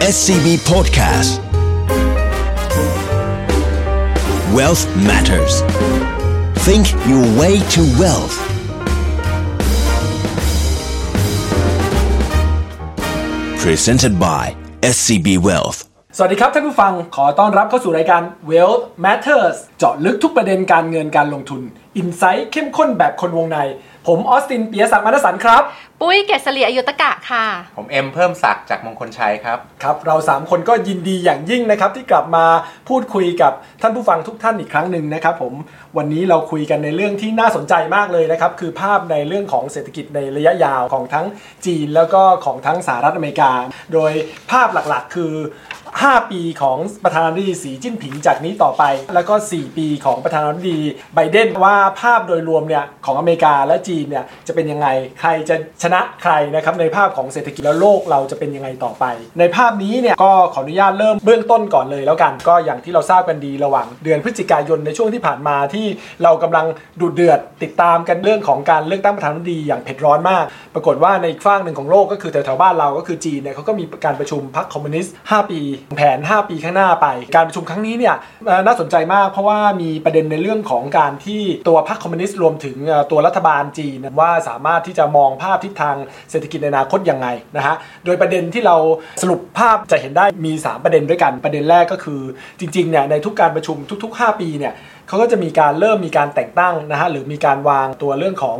SCB Podcast Wealth Matters Think your way to wealth Presented by SCB Wealth สวัสดีครับท่านผู้ฟัง ขอต้อนรับเข้าสู่รายการ Wealth Matters เจาะลึกทุกประเด็นการเงินการลงทุน อินไซต์เข้มข้นแบบคนวงใน ผมออสตินเปียศักดิ์มานสันครับ ปุ้ยเกษรีอายุตกะค่ะ ผมเอ็มเพิ่มศักดิ์จากมงคลชัยครับครับเรา 3 คนก็ยินดีอย่างยิ่งนะครับ ที่กลับมาพูดคุยกับท่านผู้ฟังทุกท่านอีกครั้งหนึ่งนะครับผมวันนี้เราคุยกันในเรื่องที่น่าสนใจมากเลยนะครับ คือภาพในเรื่องของเศรษฐกิจในระยะยาวของทั้งจีนแล้วก็ของทั้งสหรัฐอเมริกา โดยภาพหลักๆ คือ 5 ปีของประธานาธิบดีสีจิ้นผิงจากนี้ต่อไป แล้วก็ 4 ปีของประธานาธิบดีไบเดนว่าภาพโดยรวมเนี่ยของอเมริกาและจีนเนี่ยจะเป็นยังไงใครจะชนะใครนะครับในภาพของเศรษฐกิจแล้วโลกเราจะเป็นยังไงต่อไป ในภาพนี้เนี่ยก็ขออนุญาตเริ่มเบื้องต้นก่อนเลยแล้วกัน ก็อย่างที่เราทราบกันดีระหว่างเดือนพฤศจิกายนในช่วงที่ผ่านมาที่เรากำลังดูเดือดติดตามกันเรื่องของการเลือกตั้งประธานาธิบดีอย่างเผ็ดร้อนมาก ปรากฏว่าในอีกฝั่งหนึ่งของโลกก็คือแถวๆบ้านเราก็คือจีนเนี่ยเขาก็มีการประชุมพรรคคอมมิวนิสต์5ปีแผน 5 ปีข้างหน้าไป การประชุมครั้งนี้เนี่ยน่าสนใจมากเพราะว่ามีประเด็นในเรื่องของการที่ตัวพรรคคอมมิวนิสต์รวมถึงตัวรัฐบาลจีนว่าสามารถที่จะมองภาพทิศทางเศรษฐกิจในอนาคตยังไงนะฮะโดยประเด็นที่เราสรุปภาพจะเห็นได้มี 3 ประเด็นด้วยกันประเด็นแรกก็คือจริงๆเนี่ยในทุกการประชุมทุก ๆ 5 ปีเนี่ยเขาก็จะมีการเริ่มมีการแต่งตั้งนะฮะหรือมีการวางตัวเรื่องของ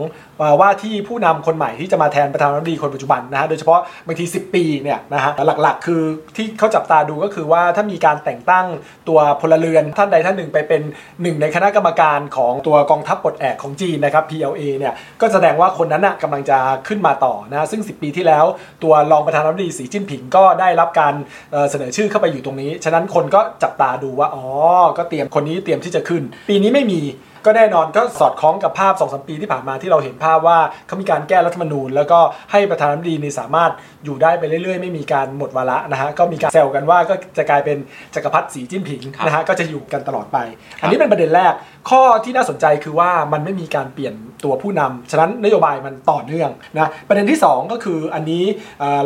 ว่าที่ผู้นำคนใหม่ที่จะมาแทนประธานาธิบดีคนปัจจุบันนะฮะโดยเฉพาะบางที 10 ปีเนี่ยนะฮะหลักๆ คือที่เขาจับตาดูก็คือว่าถ้ามีการแต่งตั้งตัวพลเรือนท่านใดท่านหนึ่งไปเป็นหนึ่งในคณะกรรมการของตัวกองทัพปลดแอกของจีนนะครับ PLA เนี่ยก็แสดงว่าคนนั้นน่ะกำลังจะขึ้นมาต่อนะซึ่ง 10 ปีที่แล้ว ตัวรองประธานาธิบดีสีจิ้นผิงก็ได้รับการเเสนอชื่อเข้าไปอยู่ตรงนี้ ฉะนั้นคนก็จับตาดูว่าอ๋อก็เตรียมคนนี้เตรียมที่จะขึ้น ปีนี้ไม่มี ก็แน่นอนก็สอดคล้องกับภาพ2อสปีที่ผ่านมาที่เราเห็นภาพว่าเขามีการแก้รัฐธรรมนูญ แล้วก็ให้ประธานาธิบดีนี่สามารถอยู่ได้ไปเรื่อยๆ ไม่มีการหมดวาระนะฮะก็มีการแซวกันว่าก็จะกลายเป็นจักรพรรดิสีจิ้นผิงนะฮะก็จะอยู่กันตลอดไป อันนี้เป็นประเด็นแรก ข้อที่น่าสนใจคือว่ามันไม่มีการเปลี่ยนตัวผู้นำฉะนั้นนโยบายมันต่อเนื่องนะประเด็นที่ 2 ก็คืออันนี้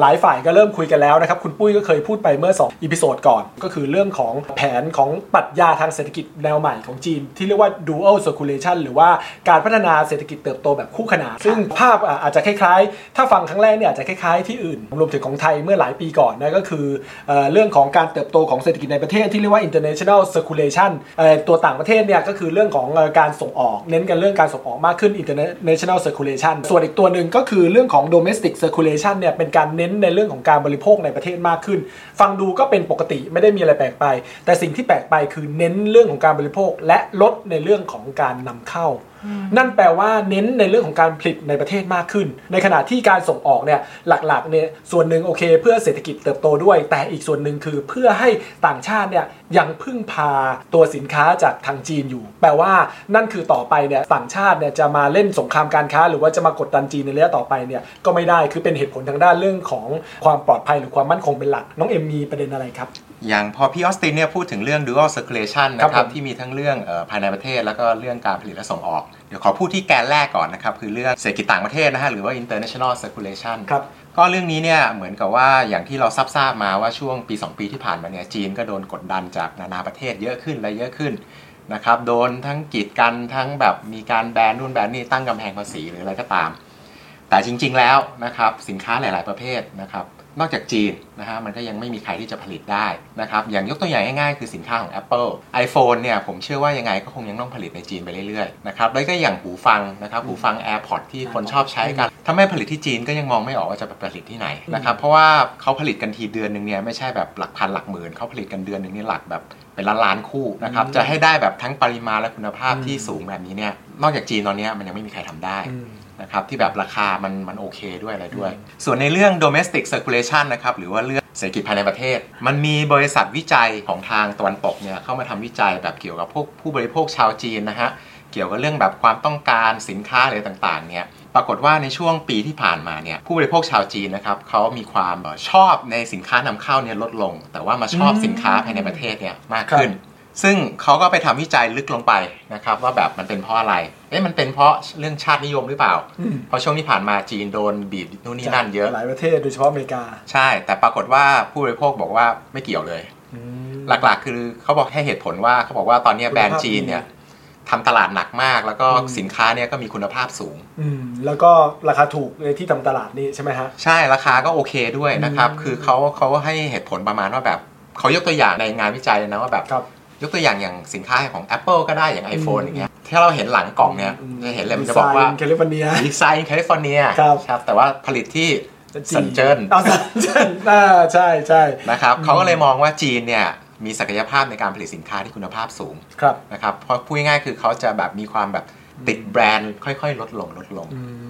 หลายฝ่ายก็เริ่มคุยกันแล้วนะครับ คุณปุ้ยก็เคยพูดไปเมื่อ2 episode ก่อน ก็คือเรื่องของแผนของปรัชญาทางเศรษฐกิจแนวใหม่ของจีน ที่เรียกว่า dual circulation หรือว่าการพัฒนาเศรษฐกิจเติบโตแบบคู่ขนานซึ่งภาพอาจจะคล้ายๆ ถ้าฟังครั้งแรกเนี่ยอาจจะคล้ายๆที่อื่นรวมถึงของไทยเมื่อหลายปีก่อนนะก็คือเอเรื่องของการเติบโตของเศรษฐกิจในประเทศที่เรียกว่า international circulation เอ่อตัวต่างประเทศเนี่ยก็คือเรื่องของเอ่อการส่งออก เน้นกันเรื่องการส่งออกมากขึ้น international circulation ส่วนอีกตัวหนึ่งก็คือเรื่องของ domestic circulation เนี่ยเป็นการเน้นในเรื่องของการบริโภคในประเทศมากขึ้น ฟังดูก็เป็นปกติไม่ได้มีอะไรแปลกไป แต่สิ่งที่แปลกไปคือเน้นเรื่องของการบริโภคและลดในเรื่องของการนำเข้า นั่นแปลว่าเน้นในเรื่องของการผลิตในประเทศมากขึ้น ในขณะที่การส่งออกเนี่ยหลักๆเนี่ยส่วนหนึ่งโอเค เพื่อเศรษฐกิจเติบโตด้วย แต่อีกส่วนหนึ่งคือเพื่อให้ต่างชาติเนี่ย ยังพึ่งพาตัวสินค้าจากทางจีนอยู่ แปลว่านั่นคือต่อไปเนี่ยต่างชาติเนี่ยจะมาเล่นสงครามการค้า หรือว่าจะมากดดันจีนในระยะต่อไปเนี่ยก็ไม่ได้คือเป็นเหตุผลทางด้านเรื่องของความปลอดภัยหรือความมั่นคงเป็นหลัก น้องเอ็มมีประเด็นอะไรครับอย่างพอพี่ออสตินเนี่ยพูดถึงเรื่อง dual circulation ครับนะครับผมที่มีทั้งเรื่องเอ่อภายในประเทศ แล้วก็เรื่องการผลิตและส่งออก เดี๋ยวขอพูดที่แกนแรกก่อนนะครับ คือเรื่องเศรษฐกิจต่างประเทศนะฮะหรือว่า international circulation ครับ ก็เรื่องนี้เนี่ยเหมือนกับว่าอย่างที่เราทราบทราบมาว่าช่วงปี 2 ปีที่ผ่านมาเนี่ยจีนก็โดนกดดันจากนานาประเทศเยอะขึ้นและเยอะขึ้นนะครับโดนทั้งกีดกันทั้งแบบมีการแบนนู่นแบนนี่ตั้งกำแพงภาษีหรืออะไรก็ตาม แต่จริง ๆแล้วนะครับสินค้าหลาย ๆประเภทนะครับ นอกจากจีนนะฮะมันก็ยังไม่มีใครที่จะผลิตได้นะครับอย่างยกตัวอย่างง่ายๆ คือสินค้าของ Apple iPhone เนี่ยผมเชื่อว่ายังไงก็คงยังต้องผลิตในจีนไปเรื่อยๆนะครับแล้วก็อย่างหูฟังนะครับหูฟัง AirPods ที่คนชอบใช้กันถ้าไม่ผลิตที่จีนก็ยังมองไม่ออกว่าจะไปผลิตที่ไหนนะครับเพราะว่าเขาผลิตกันทีเดือนหนึ่งเนี่ยไม่ใช่แบบหลักพันหลักหมื่นเขาผลิตกันเดือนหนึ่งนี่หลักแบบเป็นล้านล้านๆคู่นะครับจะให้ได้แบบทั้งปริมาณและคุณภาพที่สูงแบบนี้เนี่ยนอกจากจีนตอนเนี้ยมันยังไม่มีใครทำได้ นะครับที่แบบราคามันมันโอเคด้วยอะไรด้วย ส่วนในเรื่อง domestic circulation นะครับหรือว่าเรื่องเศรษฐกิจภายในประเทศ มันมีบริษัทวิจัยของทางตะวันตกเนี่ยเข้ามาทำวิจัยแบบเกี่ยวกับพวกผู้บริโภคชาวจีนนะฮะเกี่ยวกับเรื่องแบบความต้องการสินค้าอะไรต่างๆเนี่ยปรากฏว่าในช่วงปีที่ผ่านมาเนี่ยผู้บริโภคชาวจีนนะครับเขามีความเอ่อชอบในสินค้านำเข้าเนี่ยลดลง แต่ว่ามาชอบอืมสินค้าภายในประเทศเนี่ยมากขึ้น ซึ่งเขาก็ไปทำวิจัยลึกลงไปนะครับ ว่าแบบมันเป็นเพราะอะไร เอ๊ะมันเป็นเพราะเรื่องชาตินิยมหรือเปล่าอืมเพราะช่วงที่ผ่านมาจีนโดนบีบนู่นนี่นั่นเยอะ หลายประเทศโดยเฉพาะอเมริกา ใช่ แต่ปรากฏว่าผู้บริโภคบอกว่าไม่เกี่ยวเลย หลักๆ คือเขาบอกให้เหตุผลว่าเขาบอกว่าตอนนี้แบรนด์จีนเนี่ยทำตลาดหนักมาก แล้วก็อืมสินค้าเนี่ยก็มีคุณภาพสูง อืมแล้วก็ราคาถูกในที่ทำตลาดนี่ใช่ไหมฮะ ใช่ราคาก็โอเคด้วยนะครับอืมคือเขาเขาให้เหตุผลประมาณว่าแบบเขายกตัวอย่างในงานวิจัยเลยนะว่าแบบครับ ยกตัวอย่างอย่างสินค้าของ Apple ก็ได้อย่าง iPhone อย่างเงี้ยถ้าเราเห็นหลังกล่องเนี่ยจะเห็นเลยมันจะบอกว่า design California design Californiaครับแต่ว่าผลิตที่สันเจิ้นอ๋อสันเจิ้นอ่าใช่ใช่นะครับเขาก็เลยมองว่าจีนเนี่ยมีศักยภาพในการผลิตสินค้าที่คุณภาพสูงครับนะครับเพราะพูดง่ายๆคือเขาจะแบบมีความแบบติดแบรนด์ค่อย ๆ ลดลงลดลงอืม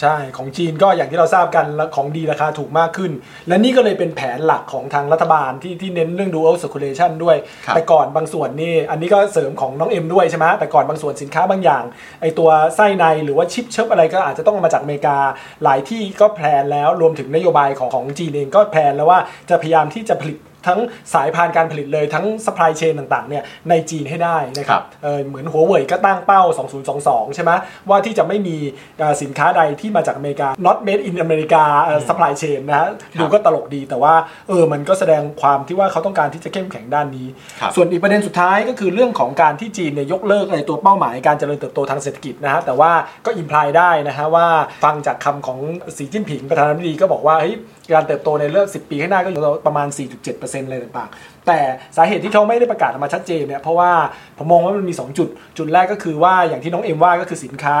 ใช่ของจีนก็อย่างที่เราทราบกันแล้วของดีราคาถูกมากขึ้น และนี่ก็เลยเป็นแผนหลักของทางรัฐบาลที่ที่เน้นเรื่อง dual circulation ด้วยครับแต่ก่อนบางส่วนนี่อันนี้ก็เสริมของน้องเอ็มด้วยใช่ไหมแต่ก่อนบางส่วนสินค้าบางอย่างไอตัวไส้ในหรือว่าชิปเชิปอะไรก็อาจจะต้องเอามาจากอเมริกา หลายที่ก็ plan แล้วรวมถึงนโยบายของของจีนเองก็ plan แล้วว่าจะพยายามที่จะผลิต ทั้งสายพานการผลิตเลยทั้ง supply chain ต่างๆเนี่ยในจีนให้ได้นะครับครับเออเหมือนหัวเว่ยก็ตั้งเป้า 2022 ใช่ไหมว่าที่จะไม่มีเอ่อสินค้าใดที่มาจากอเมริกา not made in อเมริกาเอ่อ supply chain นะฮะดูก็ตลกดีแต่ว่าเออมันก็แสดงความที่ว่าเขาต้องการที่จะเข้มแข็งด้านนี้ครับส่วนอีกประเด็นสุดท้ายก็คือเรื่องของการที่จีนเนี่ยยกเลิกในตัวเป้าหมายการเจริญเติบโตทางเศรษฐกิจนะฮะแต่ว่าก็อิมพลายได้นะฮะว่าฟังจากคำของสีจิ้นผิงประธานาธิบดีก็บอกว่าเฮ้ย การเติบโตในเรื่อง10 ปีข้างหน้าก็อยู่ประมาณ 4.7%อะไรต่างๆ แต่สาเหตุที่เขาไม่ได้ประกาศออกมาชัดเจนเนี่ยเพราะว่าผมมองว่ามันมี 2 จุด จุดแรกก็คือว่าอย่างที่น้องเอ็มว่าก็คือสินค้า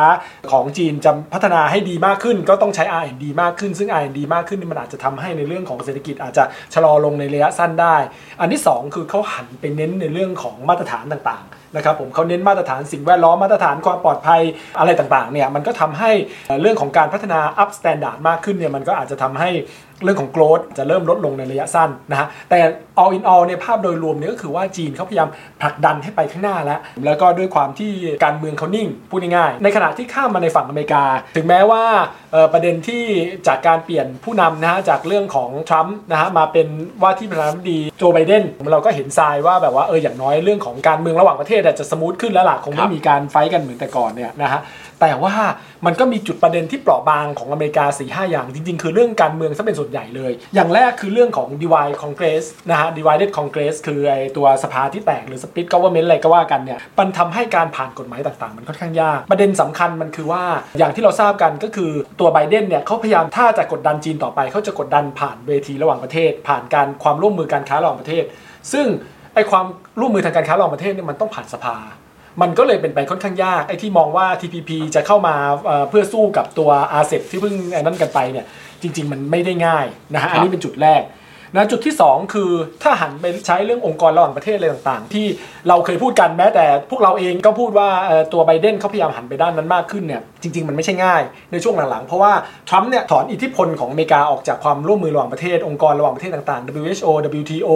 ของจีนจะพัฒนาให้ดีมากขึ้น ก็ต้องใช้ R&D มากขึ้น ซึ่ง R&D มากขึ้นมันอาจจะทำให้ในเรื่องของเศรษฐกิจอาจจะชะลอลงในระยะสั้นได้ อันที่ 2 คือเขาหันไปเน้นในเรื่องของมาตรฐานต่างๆนะครับผมเขาเน้นมาตรฐานสิ่งแวดล้อมมาตรฐานความปลอดภัยอะไรต่างๆเนี่ยมันก็ทำให้เรื่องของการพัฒนา up standard มากขึ้นเนี่ยมันก็อาจจะทำให้ เรื่องของ growth จะเริ่มลดลงในระยะสั้นนะฮะแต่ all in all เนี่ยภาพโดยรวมเนี่ยก็คือว่าจีนเขาพยายามผลักดันให้ไปข้างหน้าแล้ว แล้วก็ด้วยความที่การเมืองเขานิ่งพูดง่ายๆในขณะที่ข้ามมาในฝั่งอเมริกา ถึงแม้ว่าประเด็นที่จากการเปลี่ยนผู้นำนะฮะจากเรื่องของทรัมป์นะฮะมาเป็นว่าที่ประธานาธิบดีโจไบเดนเราก็เห็นทรายว่าแบบว่าเอออย่างน้อยเรื่องของการเมืองระหว่างประเทศอาจจะสมูทขึ้นแล้วล่ะคงไม่มีการไฟท์กันเหมือนแต่ก่อนเนี่ยนะฮะ แต่ว่ามันก็มีจุดประเด็นที่เปราะบางของอเมริกา4ีหอย่าง จริง ๆ คือเรื่องการเมืองซะเป็นส่วนใหญ่เลย อย่างแรกคือเรื่องของ divide congress นะฮะ divided congress คือไอตัวสภาที่แตกหรือ split government อะไรก็ว่ากันเนี่ยมันทำให้การผ่านกฎหมายต่างๆ มันค่อนข้างยาก ประเด็นสำคัญมันคือว่าอย่างที่เราทราบกันก็คือตัวไบเดนเนี่ยเขาพยายามถ้าจะกดดันจีนต่อไปเขาจะกดดันผ่านเวทีระหว่างประเทศ ผ่านการความร่วมมือการค้าระหว่างประเทศ ซึ่งไอความร่วมมือทางการค้าระหว่างประเทศเนี่ยมันต้องผ่านสภา มันก็เลยเป็นไปค่อนข้างยากไอ้ที่มองว่า TPP จะเข้ามาเพื่อสู้กับตัว r c e p ที่เพิ่งไอ้นั่นกันไปเนี่ยจริง ๆ มันไม่ได้ง่ายนะฮะอันนี้เป็นจุดแรก นะจุดที่ 2 คือถ้าหันไปใช้เรื่ององค์กรระหว่างประเทศอะไรต่างๆ ที่เราเคยพูดกันแม้แต่พวกเราเองก็พูดว่าตัวไบเดนเขาพยายามหันไปด้านนั้นมากขึ้นเนี่ยจริง ๆ มันไม่ใช่ง่ายในช่วงหลังๆ เพราะว่าทรัมป์เนี่ยถอนอิทธิพลของอเมริกาออกจากความร่วมมือระหว่างประเทศ องค์กรระหว่างประเทศต่างๆ WHO WTO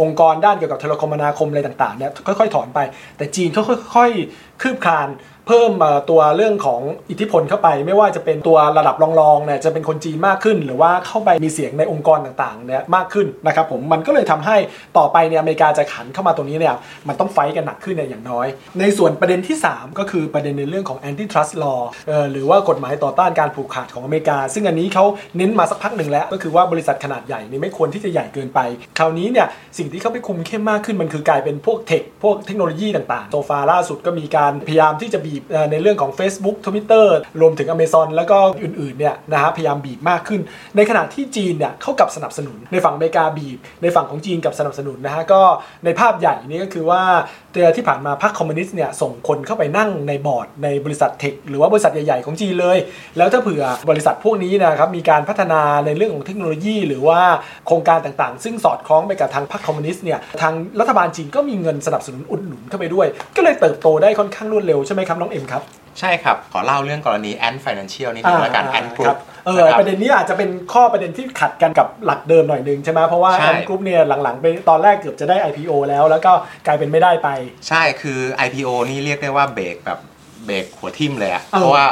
องค์กรด้านเกี่ยวกับโทรคมนาคมอะไรต่างๆเนี่ยค่อยๆถอนไป แต่จีนเขาค่อยๆ คืบคลานเพิ่มตัวเรื่องของอิทธิพลเข้าไป ไม่ว่าจะเป็นตัวระดับรองๆเนี่ยจะเป็นคนจีนมากขึ้น หรือว่าเข้าไปมีเสียงในองค์กรต่างๆเนี่ยมากขึ้นนะครับผมมันก็เลยทำให้ต่อไปเนี่ยอเมริกาจะขันเข้ามาตรงนี้เนี่ยมันต้องไฟกันหนักขึ้นเนี่ยอย่างน้อย ในส่วนประเด็นที่ 3 ก็คือประเด็นในเรื่องของ antitrust law เอ่อหรือว่ากฎหมายต่อต้านการผูกขาดของอเมริกา ซึ่งอันนี้เขาเน้นมาสักพักหนึ่งแล้ว ก็คือว่าบริษัทขนาดใหญ่นี่ไม่ควรที่จะใหญ่เกินไป คราวนี้เนี่ยสิ่งที่เขาไปคุมเข้มมากขึ้นมันคือกลายเป็นพวกเทคพวกเทคโนโลยีต่างๆโซฟาล่าสุดก็มีการพยายามที่จะบีบในเรื่องของ Facebook Twitter รวมถึง Amazon แล้วก็อื่นๆเนี่ยนะฮะพยายามบีบมากขึ้น ในขณะที่จีนเนี่ยเขากลับสนับสนุนในฝั่งอเมริกาบีบ ในฝั่งของจีนกลับสนับสนุนนะฮะก็ในภาพใหญ่นี่ก็คือว่าเดือนที่ผ่านมาพรรคคอมมิวนิสต์เนี่ยส่งคนเข้าไปนั่งในบอร์ดในบริษัท tech หรือว่าบริษัทใหญ่ๆของจีนเลย แล้วถ้าเผื่อบริษัทพวกนี้นะครับมีการพัฒนาในเรื่องของเทคโนโลยี หรือว่าโครงการต่างๆ ซึ่งสอดคล้องไปกับทางพรรคคอมมิวนิสต์เนี่ยทางรัฐบาลจีนก็มีเงินสนับสนุนอุดหนุนเข้าไปด้วย ก็เลยเติบโตได้ค่อนข้างรวดเร็วใช่ไหมครับน้องเอ็มครับใช่ครับ ขอเล่าเรื่องกรณี Ant Financial นิดนึงแล้วกัน Ant ค Group รับเออประเด็นนี้อาจจะเป็นข้อประเด็นที่ขัดกันกับหลักเดิมหน่อยนึงใช่ไหมเพราะว่าใช่แอนกรุ๊ปเนี่ยหลังๆไปตอนแรกเกือบจะได้ IPO แล้ว แล้วก็กลายเป็นไม่ได้ไป ใช่คือ IPO นี่เรียกได้ว่าเบรกแบบเบรกหัวทิ่มเลยอะเออเพราะว่า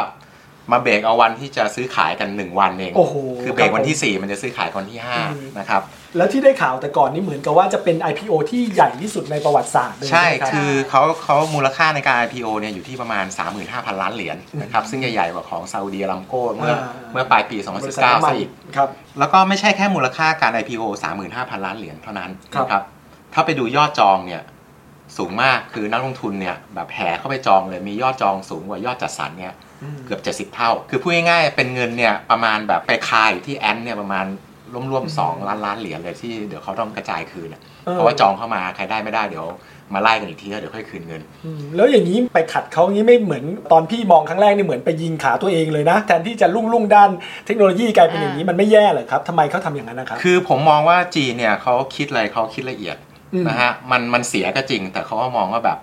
มาเบรกเอาวันที่จะซื้อขายกัน 1 วันเองโอ้โหคือเบรกวันครับผมที่ 4 มันจะซื้อขายวันที่อืม5นะครับแล้วที่ได้ข่าวแต่ก่อนนี่เหมือนกับว่าจะเป็น IPO ที่ใหญ่ที่สุดในประวัติศาสตร์เลยใช่ไหมรับคือเขาเขามูลค่าในการ IPO เนี่ยอยู่ที่ประมาณ 35,000 ล้านเหรียญนะครับซึ่งใหญ่ๆกว่าของซาอุดีอารัมโกเมื่ออ่าเมื่อปลายปีบริษัทน้ำ2019มันซะอีกครับแล้วก็ไม่ใช่แค่มูลค่าการ IPO 35,000 ล้านเหรียญเท่านั้นครับนะครับถ้าไปดูยอดจองเนี่ยสูงมากคือนักลงทุนเนี่ยแบบแห่เข้าไปจองเลยมียอดจองสูงกว่ายอดจัดสรรเนี่ยอืม เกือบ 70 เท่า คือพูดง่ายๆ เป็นเงินเนี่ยประมาณแบบไปคายอยู่ที่แอนเนี่ยประมาณร่วมๆสองล้านล้านเหรียญเลยที่เดี๋ยวเขาต้องกระจายคืนอะออเพราะว่าจองเข้ามาใครได้ไม่ได้เดี๋ยวมาไล่กันอีกทีแล้วเดี๋ยวค่อยคืนเงินอืมแล้วอย่างนี้ไปขัดเขางี้ไม่เหมือนตอนพี่มองครั้งแรกนี่เหมือนไปยิงขาตัวเองเลยนะ แทนที่จะลุ่งลุ่งๆด้านเทคโนโลยีกลายเป็นอย่างนี้มันไม่แย่เหรอครับทำไมเขาทำอย่างนั้นนะครับ คือผมมองว่าจีนเนี่ยเขาคิดอะไรเขาคิดละเอียดอืมนะฮะมันมันเสียก็จริง แต่เขาก็มองว่าแบบ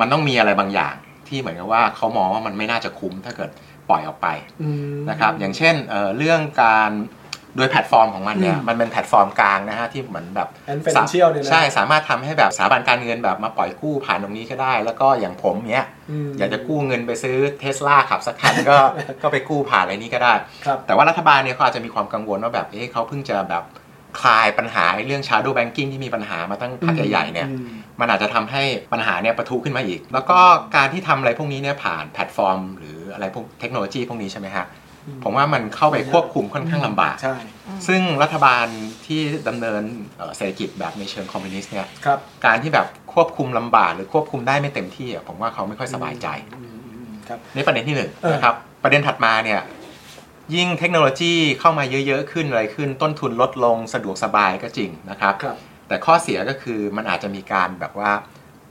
มันต้องมีอะไรบางอย่าง ที่เหมือนกับว่าเขามองว่ามันไม่น่าจะคุ้มถ้าเกิดปล่อยออกไปอืมนะครับอย่างเช่นเอ่อเรื่องการโดยแพลตฟอร์มของมันเนี่ยอืมมันเป็นแพลตฟอร์มกลางนะฮะที่เหมือนแบบ Ant Financial เนี่ยนะใช่สามารถทำให้แบบสถาบันการเงินแบบมาปล่อยกู้ผ่านตรงนี้ก็ได้ แล้วก็อย่างผมเนี้ยอยากจะกู้เงินไปซื้อเทสลาขับสักคันก็ก็ไปกู้ผ่านอะไรนี้ก็ได้ครับแต่ว่ารัฐบาลเนี่ยเขาอาจจะมีความกังวลว่าแบบเอ๊ะเขาเพิ่งจะแบบ คลายปัญหาไอ้เรื่อง shadow banking ที่มีปัญหามาตั้งพักใหญ่ๆเนี่ยอืมมันอาจจะทำให้ปัญหาเนี่ยปะทุขึ้นมาอีก แล้วก็การที่ทำอะไรพวกนี้เนี่ยผ่านแพลตฟอร์ม หรืออะไรพวกเทคโนโลยีพวกนี้ใช่ไหมฮะอืมผมว่ามันเข้าไปควบคุมค่อนข้างลำบากใช่ซึ่งรัฐบาลที่ดำเนินเอ่อเศรษฐกิจแบบในเชิงคอมมิวนิสต์เนี่ยครับการที่แบบควบคุมลำบากหรือควบคุมได้ไม่เต็มที่อะผมว่าเขาไม่ค่อยสบายใจอืมอืมครับนี่ประเด็นที่หนึ่งเออนะครับประเด็นถัดมาเนี่ย ยิ่งเทคโนโลยีเข้ามาเยอะๆขึ้นอะไรขึ้น ต้นทุนลดลงสะดวกสบายก็จริงนะครับครับแต่ข้อเสียก็คือมันอาจจะมีการแบบว่า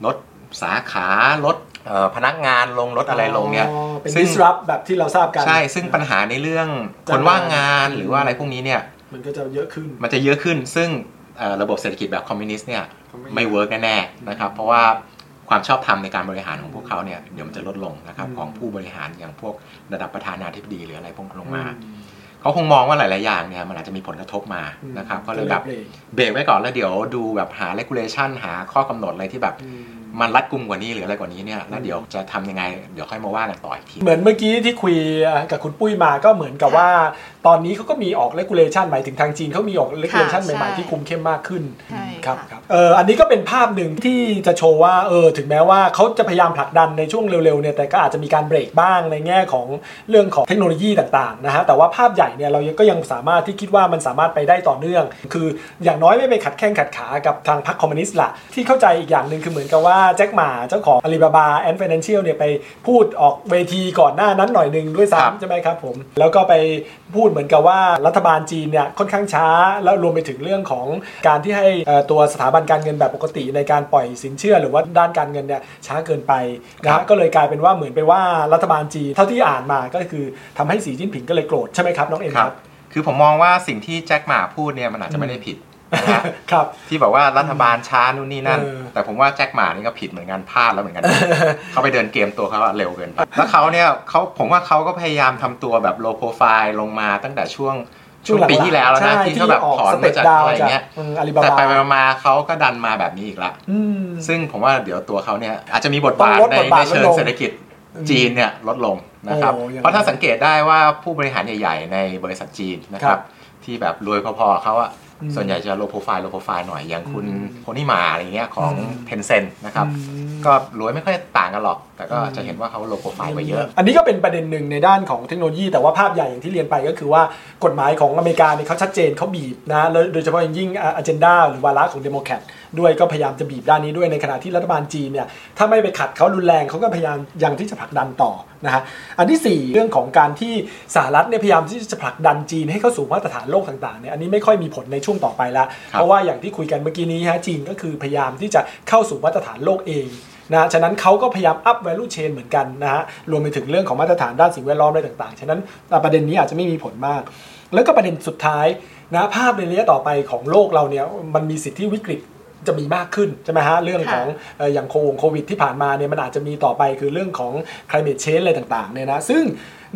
ลดสาขาลดเอ่อพนักงานลงลดอะไรลงเนี่ยอ๋อเป็นซึ่ง disrupt แบบที่เราทราบกันใช่ ซึ่งปัญหาในเรื่องคนว่างงานหรือว่าอะไรพวกนี้เนี่ยมันก็จะเยอะขึ้น มันจะเยอะขึ้น ซึ่งเอ่อระบบเศรษฐกิจแบบคอมมิวนิสต์เนี่ยเขาไม่ไม่ work แน่ๆนะครับ เพราะว่า ความชอบธรรมในการบริหารของพวกเขาเนี่ยเดี๋ยวมันจะลดลงนะครับอืมของผู้บริหารอย่างพวกระดับประธานาธิบดีหรืออะไรพวกลงมาอืมเขาคงมองว่าหลาย ๆ อย่างเนี่ยมันอาจจะมีผลกระทบมานะครับก็เลยแบบบรกเบรกไว้ก่อนแล้วเดี๋ยวดูแบบหา regulation หาข้อกำหนดอะไรที่แบบอืมมันรัดกุมกว่านี้หรืออะไรกว่านี้เนี่ยแล้วเดี๋ยวจะทำยังไงเดี๋ยวค่อยมาว่ากันต่ออีกทีเหมือนเมื่อกี้ที่คุยกับคุณปุ้ยมาก็เหมือนกับว่า ตอนนี้เขาก็มีออก regulation หมายถึงทางจีนเขามีออก regulation ใช่ใหม่ๆที่คุมเข้มมากขึ้นใช่ครับค่ะครับเอออันนี้ก็เป็นภาพหนึ่งที่จะโชว์ว่าเออถึงแม้ว่าเขาจะพยายามผลักดันในช่วงเร็วๆเนี่ยแต่ก็อาจจะมีการเบรกบ้างในแง่ของเรื่องของเทคโนโลยีต่างๆนะฮะแต่ว่าภาพใหญ่เนี่ยเราก็ยังสามารถที่คิดว่ามันสามารถไปได้ต่อเนื่อง คืออย่างน้อยไม่ไปขัดแข้งขัดขากับทางพรรคคอมมิวนิสต์ละที่เข้าใจอีกอย่างหนึ่งคือเหมือนกับว่าแจ็คหม่าเจ้าของอาลีบาบา Ant Financial เนี่ยไปพูดออกเวทีก่อนหน้านั้นหน่อยหนึ่งด้วยครับซ้ำใช่ไหมครับผมแล้วก็ไปพูดเหมือนกับว่ารัฐบาลจีนเนี่ยค่อนข้างช้า แล้วรวมไปถึงเรื่องของการที่ให้เอ่อตัวสถาบันการเงินแบบปกติในการปล่อยสินเชื่อ หรือว่าด้านการเงินเนี่ยช้าเกินไปนะครัฮะบก็เลยกลายเป็นว่าเหมือนไปว่ารัฐบาลจีนเท่าที่อ่านมาก็คือทำให้สีจิ้นผิงก็เลยโกรธใช่ไหมครับน้องเอ็มคครัรับบคือผมมองว่าสิ่งที่แจ็คหมาพูดเนี่ยมันอาจจะไม่ได้ผิด นะฮะครับที่บอกว่ารัฐบาลช้านู่นนี่นั่นเออแต่ผมว่าแจ็คหมานี่ก็ผิดเหมือนกันพลาดแล้วเหมือนกันเขาไปเดินเกมตัวเขาอะเร็วเกินไปแล้วเขาเนี่ยเขาผมว่าเขาก็พยายามทำตัวแบบโลโปรไฟล์ลงมาตั้งแต่ช่วงช่วงหลังๆปีที่แล้วแล้วนะใช่ที่เขาแบบออกถอนสมาเต็ปจากดาวอะไรจากเงี้ยอาลีบาแต่บาไปๆมาๆเขาก็ดันมาแบบนี้อีกละอืมซึ่งผมว่าเดี๋ยวตัวเขาเนี่ยอาจจะมีบทบาทต้องลดในบทบาในทเชิงลดลงเศรษฐกิจจีนเนี่ยลดลงนะครับโอ้อย่างนั้นเพราะถ้าสังเกตได้ว่าผู้บริหารใหญ่ ๆ ในบริษัทจีนนะครับครับที่แบบรวยพอๆเขาอะอืม ส่วนใหญ่จะ low profile low profile หน่อยอย่างคุณอืมโพนี่หม่าอะไรเงี้ยของอืมเทนเซ็นต์นะครับอืมก็รวยไม่ค่อยต่างกันหรอก แต่ก็อืมจะเห็นว่าเขา low profile ไปเยอะ อันนี้ก็เป็นประเด็นหนึ่งในด้านของเทคโนโลยี แต่ว่าภาพใหญ่อย่างที่เรียนไปก็คือว่ากฎหมายของอเมริกาเนี่ยเขาชัดเจนเขาบีบนะแล้วโดยเฉพาะอย่างยิ่ง agenda หรือวาระของเดโมแครตด้วยก็พยายามจะบีบด้านนี้ด้วยในขณะที่รัฐบาลจีนเนี่ยถ้าไม่ไปขัดเขารุนแรงเขาก็พยายามยังที่จะผลักดันต่อนะฮะอันที่สี่เรื่องของการที่สหรัฐเนี่ยพยายามที่จะผลักดันจีนให้เข้าสู่มาตรฐานโลกต่างๆเนี่ยอันนี้ไม่ค่อยมีผลในช่วงต่อไปแล้วครับเพราะว่าอย่างที่คุยกันเมื่อกี้นี้ฮะจีนก็คือพยายามที่จะเข้าสู่มาตรฐานโลกเอง นะฉะนั้นเขาก็พยายาม up value chain เหมือนกันนะฮะรวมไปถึงเรื่องของมาตรฐานด้านสิ่งแวดล้อมอะไรต่างๆ ฉะนั้นประเด็นนี้อาจจะไม่มีผลมาก แล้วก็ประเด็นสุดท้ายนะภาพในระยะต่อไปของโลกเราเนี่ยมันมีสิทธิวิกฤตจะมีมากขึ้น ใช่ไหมฮะ เรื่องของเอ่ออย่างโควงโควิดที่ผ่านมาเนี่ยมันอาจจะมีต่อไปคือเรื่องของ climate change อะไรต่างๆเนี่ยนะซึ่ง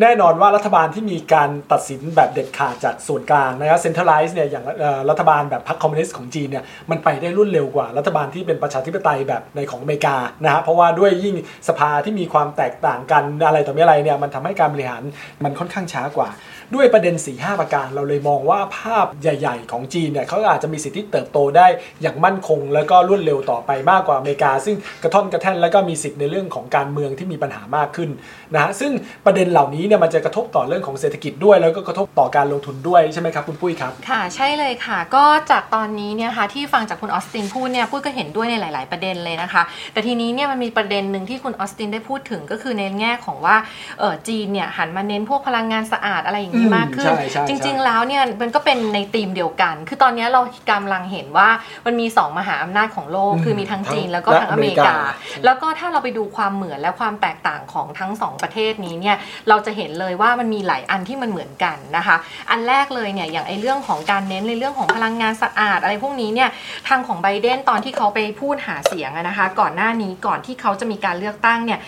แน่นอนว่ารัฐบาลที่มีการตัดสินแบบเด็ดขาดจากส่วนกลางนะครับ centralize เนี่ยอย่างรัฐบาลแบบพรรคคอมมิวนิสต์ของจีนเนี่ยมันไปได้รวดเร็วกว่ารัฐบาลที่เป็นประชาธิปไตยแบบในของอเมริกานะฮะเพราะว่าด้วยยิ่งสภาที่มีความแตกต่างกันอะไรต่อมีอะไรเนี่ยมันทำให้การบริหารมันค่อนข้างช้ากว่า ด้วยประเด็น 4 5 ประการ เราเลยมองว่าภาพใหญ่ ๆ ของจีนเนี่ยเขาอาจจะมีสิทธิเติบโตได้อย่างมั่นคง แล้วก็รวดเร็วต่อไปมากกว่าอเมริกา ซึ่งกระท่อนกระแท่นแล้วก็มีสิทธิ์ในเรื่องของการเมืองที่มีปัญหามากขึ้นนะฮะซึ่งประเด็นเหล่านี้เนี่ยมันจะกระทบต่อเรื่องของเศรษฐกิจด้วย แล้วก็กระทบต่อการลงทุนด้วยใช่ไหมครับคุณปุ้ยครับค่ะใช่เลยค่ะ ก็จากตอนนี้เนี่ยค่ะที่ฟังจากคุณออสตินพูดเนี่ยปุ้ยก็เห็นด้วยในหลาย ๆ ประเด็นเลยนะคะ แต่ทีนี้เนี่ยมันมีประเด็นหนึ่งที่คุณออสตินได้พูดถึงก็คือในแง่ของว่าเออจีนเนี่ยหันมาเน้นพวกพลังงานสะอาดอะไรอย่างนี้อืมมากขึ้นใช่ใช่จริงใช่ๆแล้วเนี่ยมันก็เป็นในธีมเดียวกัน คือตอนนี้เรากำลังเห็นว่ามันมีสองมหาอำนาจของโลกอืมคือมีทั้งจีนแล้วก็และทั้งอเมริกาอเมริกา แล้วก็ถ้าเราไปดูความเหมือนและความแตกต่างของทั้งสองประเทศนี้เนี่ยเราจะเห็นเลยว่ามันมีหลายอันที่มันเหมือนกันนะคะ อันแรกเลยเนี่ยอย่างไอเรื่องของการเน้นในเรื่องของพลังงานสะอาด อะไรพวกนี้เนี่ยทางของไบเดนตอนที่เขาไปพูดหาเสียงอะนะคะ ก่อนหน้านี้ก่อนที่เขาจะมีการเลือกตั้งเนี่ย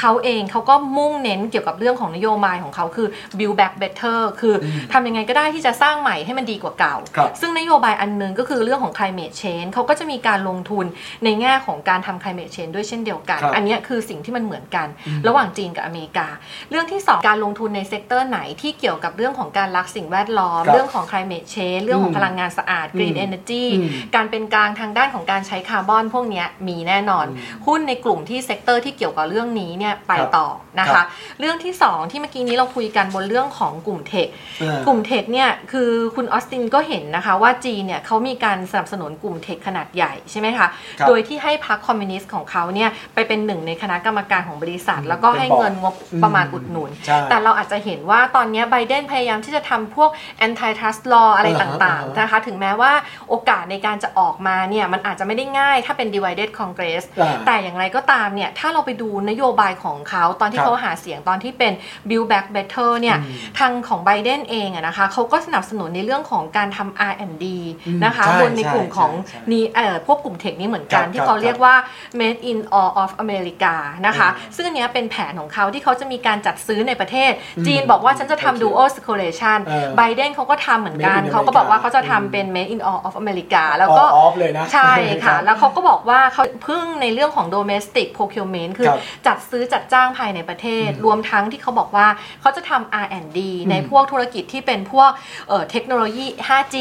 เขาเองเขาก็มุ่งเน้นเกี่ยวกับเรื่องของนโยบายของเขาคือ build back better คืออทำยังไงก็ได้ที่จะสร้างใหม่ให้มันดีกว่าเก่าครับซึ่งนโยบายอันหนึ่งก็คือเรื่องของ climate change เขาก็จะมีการลงทุนในแง่ของการทำ climate change ด้วยเช่นเดียวกันครับอันเนี้ยคือสิ่งที่มันเหมือนกัน ระหว่างจีนกับอเมริกา เรื่องที่ 2 การลงทุนใน sector ไหนที่เกี่ยวกับเรื่องของการรักสิ่งแวดล้อมครับเรื่องของ climate change เรื่องของอืมพลังงานสะอาด green อืม energy อืมการเป็นกลางทางด้านของการใช้คาร์บอนพวกเนี้ยมีแน่นอน หุ้นในกลุ่มที่ sector ที่เกี่ยวกับเรื่องนี้เนี่ยไปครับต่อนะครัคะบเรื่องที่ 2 ที่เมื่อกี้นี้เราคุยกันบนเรื่องของกลุ่ม tech อ่ากลุ่ม tech เนี่ยคือคุณออสตินก็เห็นนะคะว่าจีนเนี่ยเขามีการสนับสนุนกลุ่ม tech ขนาดใหญ่ใช่ไหมคะครับโดยที่ให้พรรคคอมมิวนิสต์ของเขาเนี่ยไปเป็นหนึ่งในคณะกรรมการของบริษัท แล้วก็ให้เงินงบประมาณอุดหนุนใช่แต่เราอาจจะเห็นว่าตอนนี้ไบเดนพยายามที่จะทำพวก antitrust law อะไรอ่าฮะต่างอ่าฮะๆนะคะถึงแม้ว่าโอกาสในการจะออกมาเนี่ยมันอาจจะไม่ได้ง่ายถ้าเป็น divided congress อ่าแต่อย่างไรก็ตามเนี่ยถ้าเราไปดูนโยบายของเขาตอนที่ครับเขาหาเสียงตอนที่เป็น build back better เนี่ยอืมทางของไบเดนเองอะนะคะเขาก็สนับสนุนในเรื่องของการทำ R&D อืมนะคะใช่บนในกลุ่มของใช่ใช่นี่เอ่อพวกกลุ่มเทคนี้เหมือนกันครับที่เขาครับเรียกว่า made in all of America นะคะอืมซึ่งอันเนี้ยเป็นแผนของเขาที่เขาจะมีการจัดซื้อในประเทศอืมจีนบอกว่าฉันจะโอเคทำ dual circulation เออไบเดนเขาก็ทำเหมือนกัน Made in เขาก็บอกว่า America เขาจะทำเป็น made in all of America แล้วก็ all off เลยนะใช่ค่ะรับแล้วเขาก็บอกว่าเขาพึ่งในเรื่องของ domestic procurement คือครับจัดซื้อจัดจ้างภายในประเทศ รวมทั้งที่เขาบอกว่าเขาจะทำ R&D ในพวกธุรกิจที่เป็นพวกเอ่อเทคโนโลยี 5G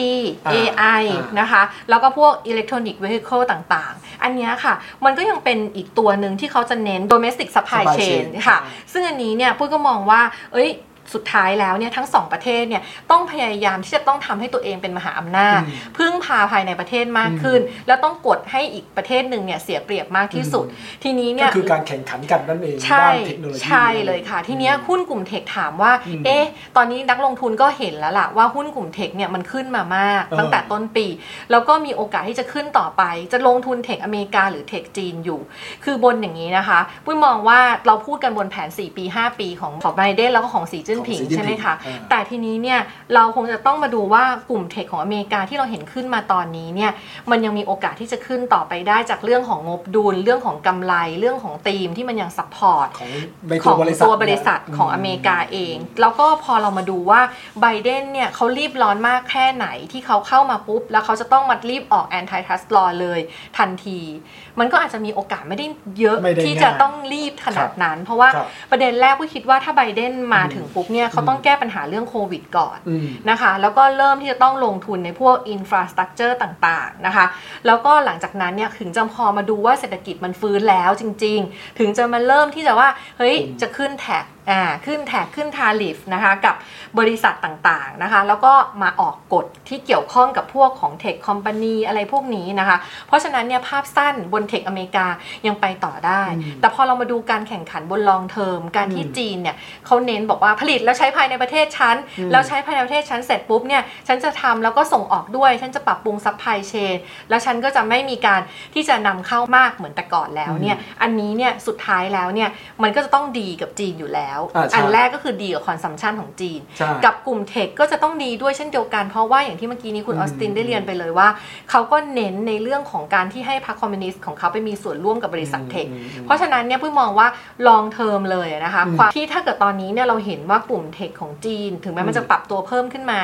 อ่า AI อ่านนะคะ แล้วก็พวก electronic vehicle ต่างๆ อันเนี้ยค่ะ มันก็ยังเป็นอีกตัวหนึ่งที่เขาจะเน้น domestic supply Supply chain chain ค่ะอ่าซึ่งอันนี้เนี่ยปุ้ยก็มองว่า เอ้ย สุดท้ายแล้วเนี่ยทั้งสองประเทศเนี่ยต้องพยายามที่จะต้องทำให้ตัวเองเป็นมหาอำนาจอืมพึ่งพาภายในประเทศมากขึ้น แล้วต้องกดให้อีกประเทศหนึ่งเนี่ยเสียเปรียบมากที่สุด ทีนี้เนี่ก็ยคือการแข่งขันกันนั่นเองใช่ด้านเทคโนโลยีใช่เลยค่ะ ทีเนี้ยหุ้นกลุ่มเทคถามว่าอืมเอ๊ะ ตอนนี้นักลงทุนก็เห็นแล้วล่ะว่าหุ้นกลุ่มเทคเนี่ยมันขึ้นมามากเออตั้งแต่ต้นปี แล้วก็มีโอกาสที่จะขึ้นต่อไป จะลงทุนเทคอเมริกาหรือเทคจีนอยู่ คือบนอย่างนี้นะคะปุ้ยมองว่าเราพูดกันบนแผน 4 ปี 5 ปีของของไบเดนแล้วก็ของสีจิ้นผิงของสีจิ้นผิงใช่ไหมคะอ่าแต่ทีนี้เนี่ยเราคงจะต้องมาดูว่ากลุ่ม tech ของอเมริกาที่เราเห็นขึ้นมาตอนนี้เนี่ยมันยังมีโอกาสที่จะขึ้นต่อไปได้จากเรื่องของงบดุลเรื่องของกำไรเรื่องของธีมที่มันยัง support ของในขตัอวงบริษัทตัวบริษัทของมอเมริกาเอง แล้วก็พอเรามาดูว่าไบเดนเนี่ยเขารีบร้อนมากแค่ไหนที่เขาเข้ามาปุ๊บ แล้วเขาจะต้องมารีบออก antitrust law เลยทันที มันก็อาจจะมีโอกาสไม่ได้เยอะไม่ได้ที่จะง่ายต้องรีบขนาดนั้น เพราะว่าครับประเด็นแรกก็คิดว่าถ้าไบเดนมาถึงปุ๊บเนี่ยเขาต้องแก้ปัญหาเรื่องโควิดก่อนอืมนะคะ แล้วก็เริ่มที่จะต้องลงทุนในพวก infrastructure ต่างๆนะคะ แล้วก็หลังจากนั้นเนี่ยถึงจะพอมาดูว่าเศรษฐกิจมันฟื้นแล้วจริง ๆ ถึงจะมาเริ่มที่จะว่าเฮ้ยอืมจะขึ้น tax อ่าขึ้น tax ขึ้น tariff นะคะกับบริษัทต่างๆนะคะ แล้วก็มาออกกฎที่เกี่ยวข้องกับพวกของ tech company อะไรพวกนี้นะคะ เพราะฉะนั้นเนี่ยภาพสั้นบน tech อเมริกายังไปต่อได้อืมแต่พอเรามาดูการแข่งขันบน long term การที่อืมจีนเนี่ยเขาเน้นบอกว่าผลิตแล้วใช้ภายในประเทศฉันอืมแล้วใช้ภายในประเทศฉันเสร็จปุ๊บเนี่ยฉันจะทำแล้วก็ส่งออกด้วย ฉันจะปรับปรุง supply chainแล้วฉันก็จะไม่มีการที่จะนำเข้ามากเหมือนแต่ก่อนแล้วเนี่ยอันนี้เนี่ยสุดท้ายแล้วเนี่ยมันก็จะต้องดีกับจีนอยู่แล้วอ่าใช่อันแรกก็คือดีกับ consumption ของจีนใช่กับกลุ่ม tech ก็จะต้องดีด้วยเช่นเดียวกันเพราะว่าอย่างที่เมื่อกี้นี้คุณอืมออสตินได้เรียนไปเลยว่า เขาก็เน้นในเรื่องของการที่ให้พรรคคอมมิวนิสต์ของเขาไปมีส่วนร่วมกับบริษัท tech อืมอืมเพราะฉะนั้นเนี่ยเพิ่งมองว่า long term เลยนะคะอืมความที่ถ้าเกิดตอนนี้เนี่ยเราเห็นว่ากลุ่ม tech ของจีน ถึงแม้มันจะปรับตัวเพิ่มขึ้นมา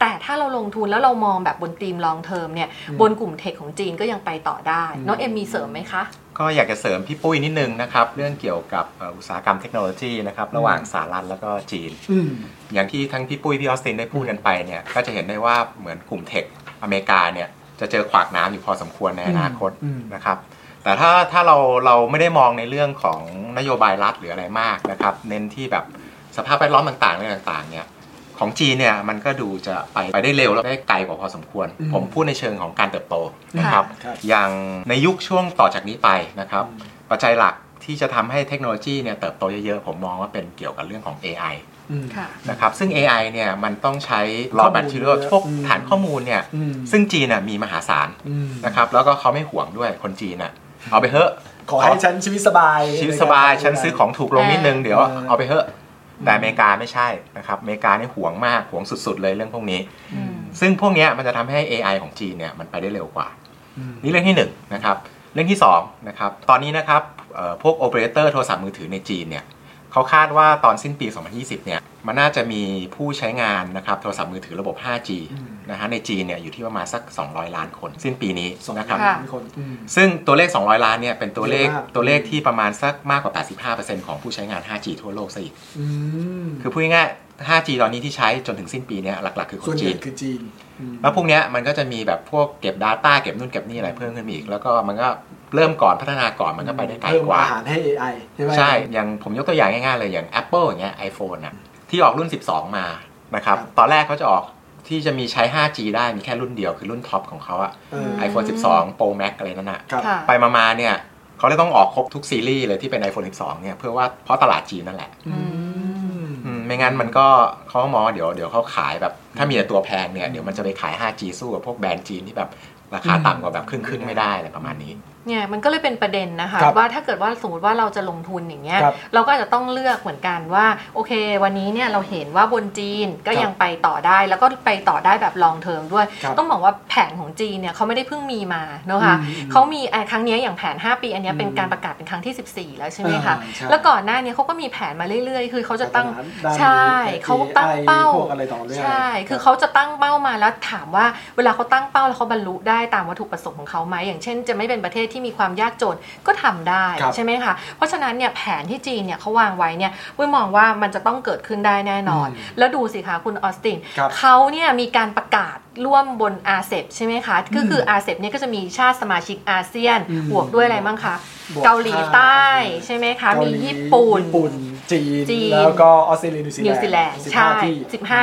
แต่ถ้าเราลงทุนแล้วเรามองแบบบนธีม long term เนี่ยบนกลุ่มเทคของจีนก็ยังไปต่อได้น้องเอ็มมีเสริมไหมคะ ก็อยากจะเสริมพี่ปุ้ยนิดนึงนะครับ เรื่องเกี่ยวกับเอ่ออุตสาหกรรมเทคโนโลยีนะครับระหว่างสหรัฐแล้วก็จีนอืมอย่างที่ทั้งพี่ปุ้ยพี่ออสตินได้พูดกันไปเนี่ยก็จะเห็นได้ว่าเหมือนกลุ่มเทคอเมริกาเนี่ยจะเจอขวากน้ำอยู่พอสมควรในอนาคตอืมนะครับแต่ถ้าถ้าเราเราไม่ได้มองในเรื่องของนโยบายรัฐหรืออะไรมากนะครับ เน้นที่แบบสภาพแวดล้อมต่างๆเรื่องต่างๆเนี่ย ของจีนเนี่ยมันก็ดูจะไปไปได้เร็วแล้วได้ไกลกว่าพอสมควรอืมผมพูดในเชิงของการเติบโตนะครับครับ อย่างในยุคช่วงต่อจากนี้ไปนะครับ ปัจจัยหลักที่จะทำให้เทคโนโลยีเนี่ยเติบโตเยอะๆ ผมมองว่าเป็นเกี่ยวกับเรื่องของ AI อืมค่ะนะครับซึ่ง AI เนี่ยมันต้องใช้ข้อ raw มูล material เยอะพวกอืมฐานข้อมูลเนี่ยอืมซึ่งจีนน่ะมีมหาศาลอืมนะครับแล้วก็เขาไม่ห่วงด้วยคนจีนน่ะเอาไปเถอะขอให้ฉันชีวิตสบายชีวิตสบายฉันซื้อของถูกลงนิดนึงเออเดี๋ยวเออเอาไปเถอะ แต่อเมริกาไม่ใช่นะครับอเมริกานี่ห่วงมากห่วงสุด ๆ เลยเรื่องพวกนี้อืมซึ่งพวกเนี้ยมันจะทำให้ AI ของจีนเนี่ยมันไปได้เร็วกว่าอืมนี่เรื่องที่1นงนะครับเรื่องที่2นะครับตอนนี้นะครับเอ่อพวกโอเปอเรเตอร์โทรศัพท์มือถือในจีนเนี่ย เขาคาดว่าตอนสิ้นปี 2020 เนี่ย มันน่าจะมีผู้ใช้งานนะครับโทรศัพท์มือถือระบบ 5G อืมนะฮะในจีนเนี่ยอยู่ที่ประมาณสัก 200 ล้านคน สิ้นปีนี้สองนะครับค่ะคนอืมซึ่งตัวเลข 200 ล้านเนี่ยเป็นตัวเลขเยอะมากตัวเลขที่ประมาณสักมากกว่า 85%ของผู้ใช้งาน 5G ทั่วโลกซะอีกอืมคือพูดง่ายๆ 5G ตอนนี้ที่ใช้จนถึงสิ้นปีเนี้ยหลักๆ คือคส่วนนใหจีญ่นคือจีนอืม แล้วพวกเนี้ยมันก็จะมีแบบพวกเก็บ Data เก็บนู่นเก็บนี่อะไรเพิ่มขึ้นมาอีก แล้วก็มันก็เริ่มก่อนพัฒนาก่อนมันก็ไปได้ไกลเพิ่มกว่าอาหารให้ AI ใช่ไหมใช่อย่างผมยกตัวอย่างง่ายๆเลยอย่าง Apple อย่างเงี้ย iPhone น่ะที่ออกรุ่น 12 มานะครับครับตอนแรกเขาจะออกที่จะมีใช้ 5G ได้มีแค่รุ่นเดียวคือรุ่นท็อปของเขาอะเออ iPhone 12 Pro Max อะไรนั่นน่ะครับค่ะไปมาๆเนี่ยเขาเลยต้องออกครบทุกซีรีส์เลยที่เป็น iPhone 12 เนี่ยเพื่อว่าเพราะตลาดจีนนั่นแหละอืมอืม ไม่งั้นมันก็เขาหมองเดี๋ยวเดี๋ยวเขาขายแบบ ถ้ามีแต่ตัวแพงเนี่ยเดี๋ยวมันจะไปขาย 5G สู้กับพวกแบรนด์จีนที่แบบราคาต่ำกว่าแบบครึ่งครึ่งๆไม่ได้อะไรประมาณนี้ เนี่ยมันก็เลยเป็นประเด็นนะคะครับว่าถ้าเกิดว่าสมมติว่าเราจะลงทุนอย่างเงี้ยครับเราก็อาจจะต้องเลือกเหมือนกันว่า โอเค วันนี้เนี่ยเราเห็นว่าบนจีนก็ครับยังไปต่อได้ แล้วก็ไปต่อได้แบบลองเทอมด้วย ครับต้องบอกว่าแผนของจีนเนี่ยเขาไม่ได้เพิ่งมีมาเนอะคะอืมเขามีไอ้ครั้งเนี้ยอย่างแผน 5 ปี อันเนี้ยเป็นอืมการประกาศเป็นครั้งที่ 14 แล้วใช่ไหมคะอ่าใช่ แล้วก่อนหน้าเนี้เขาก็มีแผนมาเรื่อยๆ คือเขาจะตั้ง ด้านใช่เขาตั้ง AI เป้า พวกอะไรต่อเรื่อง ใช่ คือเขาจะตั้งเป้ามาแล้วถามว่าเวลาเขาตั้งเป้าแล้วเขาบรรลุได้ตามวัตถุประสงค์ของเขาไหมอย่างเช่น จะไม่เป็นประเทศที่มีความยากจนก็ทำได้ครับใช่ไหมคะเพราะฉะนั้นเนี่ยแผนที่จีนเนี่ยเขาวางไว้เนี่ยปุ้ยมองว่ามันจะต้องเกิดขึ้นได้แน่นอนอืมแล้วดูสิคะคุณออสตินครับเขาเนี่ยมีการประกาศ ร่วมบน RCEP ใช่ไหมคะ ก็คือ RCEP เนี่ยก็จะมีชาติสมาชิกอาเซียนอืมบวกด้วยอะไรบ้างคะบวกเกาหลีใต้ใช่ไหมคะเกามีหลีญี่ปุ่นญี่ปุ่นจีนจีน แล้วก็ออสเตรเลียนิวซีนิวซีแลนด์สิบใช่ห้าที่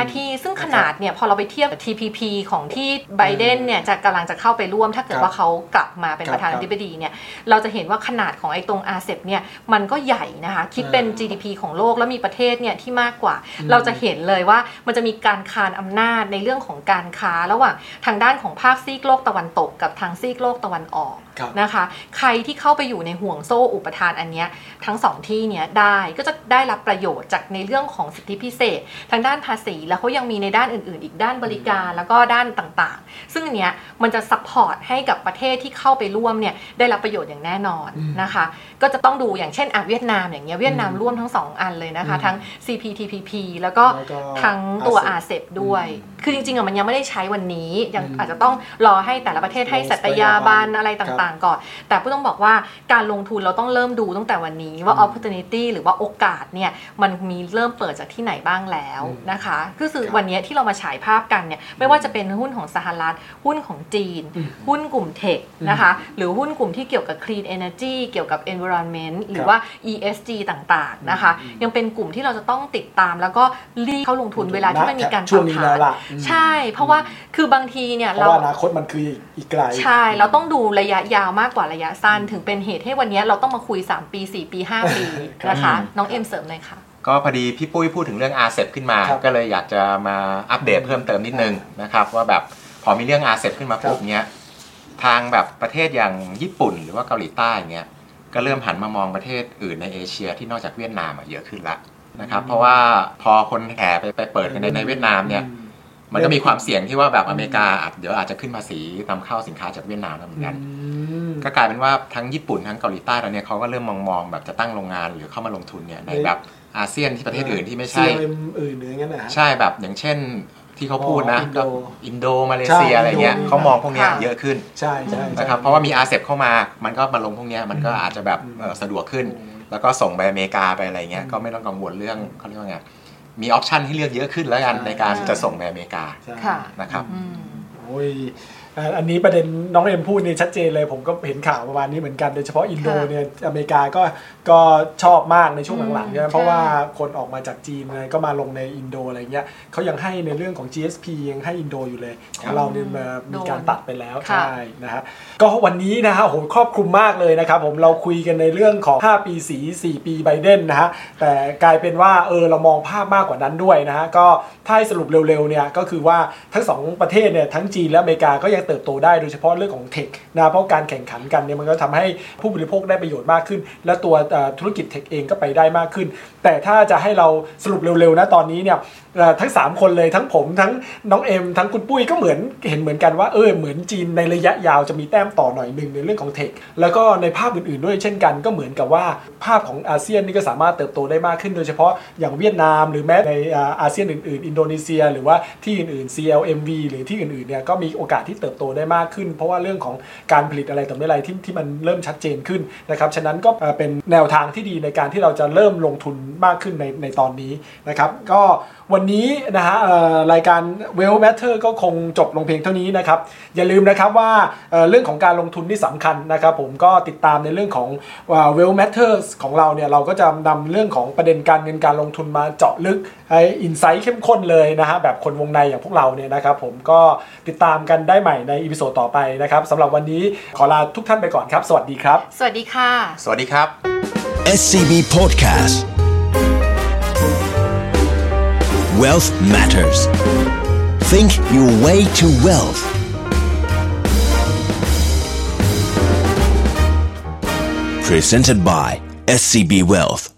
15 ที่ ซึ่งขนาดเนี่ยพอเราไปเทียบกับ TPP ของที่ไบเดนเนี่ยจะกำลังจะเข้าไปร่วม ถ้าเกิดครับว่าเขากลับมาเป็นครับประธานาธิบดีเนี่ย เราจะเห็นว่าขนาดของไอ้ตรงอาเซเนี่ยมันก็ใหญ่นะคะ คิดเป็นอ่า GDP ของโลกแล้วมีประเทศเนี่ยที่มากกว่า เราจะเห็นเลยว่ามันจะมีการคานอำนาจในเรื่องของการค้าระหว่างทางด้านของภาคซีกโลกตะวันตกกับทางซีกโลกตะวันออกนะคะ ใครที่เข้าไปอยู่ในห่วงโซ่อุปทานอันเนี้ยทั้งสองที่เนี้ยได้ก็จะได้รับประโยชน์จากในเรื่องของสิทธิพิเศษ ทางด้านภาษี แล้วเขายังมีในด้านอื่น ๆ อีกด้านบริการแล้วก็ด้านต่างๆ ซึ่งอันเนี้ยมันจะ support ให้กับประเทศที่เข้าไปร่วมเนี่ยได้รับประโยชน์อย่างแน่นอนอืมนะคะ ก็จะต้องดูอย่างเช่นอะเวียดนามอย่างเงี้ยเวียดนามอืมร่วมทั้งสองอันเลยนะคะอืมทั้ง CPTPP แล้วก็แล้วก็ทั้งตัว RCEP RCEP ด้วยอืมคือจริงๆอะมันยังไม่ได้ใช้วันนี้ยังอืมอาจจะต้องรอให้แต่ละประเทศให้สัตยาบันอะไรต่างๆ ก่อน แต่ปุ้ยต้องบอกว่าการลงทุนเราต้องเริ่มดูตั้งแต่วันนี้ว่าอืม opportunity หรือว่าโอกาสเนี่ยมันมีเริ่มเปิดจากที่ไหนบ้างแล้วอืมนะคะก็คือครับวันนี้ที่เรามาฉายภาพกันเนี่ยไม่ว่าจะเป็นหุ้นของสหรัฐ หุ้นของจีนอืมหุ้นกลุ่มเทคนะคะหรือหุ้นกลุ่มที่เกี่ยวกับ clean energy เกี่ยวกับ environment หรือว่า ESG ต่างๆนะคะอืมยังเป็นกลุ่มที่เราจะต้องติดตามแล้วก็รีบเข้าลงทุนเวลาที่มันมีการช่วงนี้ปรับแล้วฐานล่ะอืมใช่ เพราะว่าคือบางทีเนี่ยเพเราราะว่าอนาคตมันคืออีกไกลใช่เราต้องดูระยะยาวมากกว่าระยะสั้น ถึงเป็นเหตุให้วันนี้เราต้องมาคุย 3 ปี 4 ปี 5 ปีนะคะ น้องเอ็มเสริมเลยค่ะ ก็พอดีพี่ปุ้ยพูดถึงเรื่อง r c e p ขึ้นมาครับก็เลยอยากจะมาอัปเดตเพิ่มเติมนิดนึงนะครับว่าแบบพอมีเรื่อง r c e p ขึ้นมาปุ๊บครับเนี้ยทางแบบประเทศอย่างญี่ปุ่นหรือว่าเกาหลีใต้เนี้ยก็เริ่มหันมามองประเทศอื่นในเอเชียที่นอกจากเวียดนามอะเยอะขึ้นละนะครับเพราะว่าพอคนแห่ไปไปเปิดกันในในเวียดนามเนี่ย มันก็มีความเสี่ยงที่ว่าแบบอเมริกาอาจเดี๋ยวอาจจะขึ้นภาษีนำเข้าสินค้าจากเวียดนามแล้วเหมือนกันอืมก็กลายเป็นว่าทั้งญี่ปุ่นทั้งเกาหลีใต้ตอนเนี้ยเขาก็เริ่มมองมองๆแบบจะตั้งโรงงานหรือเข้ามาลงทุนเนี่ยในแบบอาเซียนที่ประเทศอื่นที่ไม่ใช่ CLM อื่นหรืออย่างนั้นนะฮะใช่แบบอย่างเช่นที่เขาพูดนะอ๋ออินโดก็อินโดมาเลเซียใช่อะไรเงี้ยอินโดเขามองพวกเนี้ยค่ะเยอะขึ้นใช่ใช่ใช่นะครับเพราะว่ามี RCEP เข้ามามันก็มาลงพวกเนี้ยมันก็อาจจะแบบอืมเอ่อสะดวกขึ้น แล้วก็ส่งไปอเมริกาไปอะไรเงี้ยก็ไม่ต้องกังวลเรื่องเขาเรียกว่าไง มี option ให้เลือกเยอะขึ้นแล้วกันใช่ในการใช่จะส่งไปอเมริกาใช่ค่ะนะครับอืมโอ้ย อ่าอันนี้ประเด็นน้องเอ็มพูดนี่ชัดเจนเลยผมก็เห็นข่าวประมาณนี้เหมือนกันโดยเฉพาะอินโดค่ะเนี่ยอเมริกาก็ก็ชอบมากในช่วงหลังๆอืมใช่ไหมใช่เพราะว่าคนออกมาจากจีนเลยก็มาลงในอินโดอะไรเงี้ยเขายังให้ในเรื่องของ GSP ยังให้อินโดอยู่เลยของเราเนี่ยมามีการตัดไปแล้วค่ะใช่นะฮะก็วันนี้นะฮะโหครอบคลุมมากเลยนะครับผมเราคุยกันในเรื่องของ 5 ปีสี4 ปีไบเดนนะฮะแต่กลายเป็นว่าเออเรามองภาพมากกว่านั้นด้วยนะฮะก็ถ้าให้สรุปเร็วๆเนี่ยก็คือว่าทั้งสองประเทศเนี่ยทั้งจีนและอเมริกาก็ยังเติบโตได้โดยเฉพาะเรื่องของเทคนะเพราะการแข่งขันกันเนี่ยมันก็ทำให้ผู้บริโภคได้ประโยชน์มากขึ้น และตัวธุรกิจเทคเองก็ไปได้มากขึ้น แต่ถ้าจะให้เราสรุปเร็วๆนะตอนนี้เนี่ยทั้ง 3 คนเลยทั้งผมทั้งน้องเอ็มทั้งคุณปุ้ยก็เหมือนเห็นเหมือนกันว่าเออเหมือนจีนในระยะยาวจะมีแต้มต่อหน่อยหนึ่งในเรื่องของเทคแล้วก็ในภาพอื่นๆด้วยเช่นกันก็เหมือนกับว่าภาพของอาเซียนนี่ก็สามารถเติบโตได้มากขึ้นโดยเฉพาะอย่างเวียดนาม หรือแม้ในอาอาเซียนอื่นๆ อินโดนีเซีย หรือว่าที่อื่นๆ CLMV หรือที่อื่นๆเนี่ยก็มีโอกาสที่เติบโตได้มากขึ้น เพราะว่าเรื่องของการผลิตอะไรต่อมอะไรที่ที่มันเริ่มชัดเจนขึ้นนะครับฉะนั้นก็เป็นแนวทางที่ดีในการที่เราจะเริ่มลงทุนมากขึ้นในในตอนนี้นะครับ ก็วันนี้นะฮะรายการ Well Matter ก็คงจบลงเพียงเท่านี้นะครับ อย่าลืมนะครับว่าเรื่องของการลงทุนที่สำคัญนะครับ ผมก็ติดตามในเรื่องของ Well Matters ของเราเนี่ยเราก็จะนำเรื่องของประเด็นการเงินการลงทุนมาเจาะลึกให้อินไซต์เข้มข้นเลยนะฮะแบบคนวงในอย่างพวกเราเนี่ยนะครับ ผมก็ติดตามกันได้ใหม่ในอีพิโซดต่อไปนะครับสำหรับวันนี้ขอลาทุกท่านไปก่อนครับ สวัสดีครับ สวัสดีค่ะ สวัสดีครับ SCB Podcast Wealth Matters Think your way to wealth Presented by SCB Wealth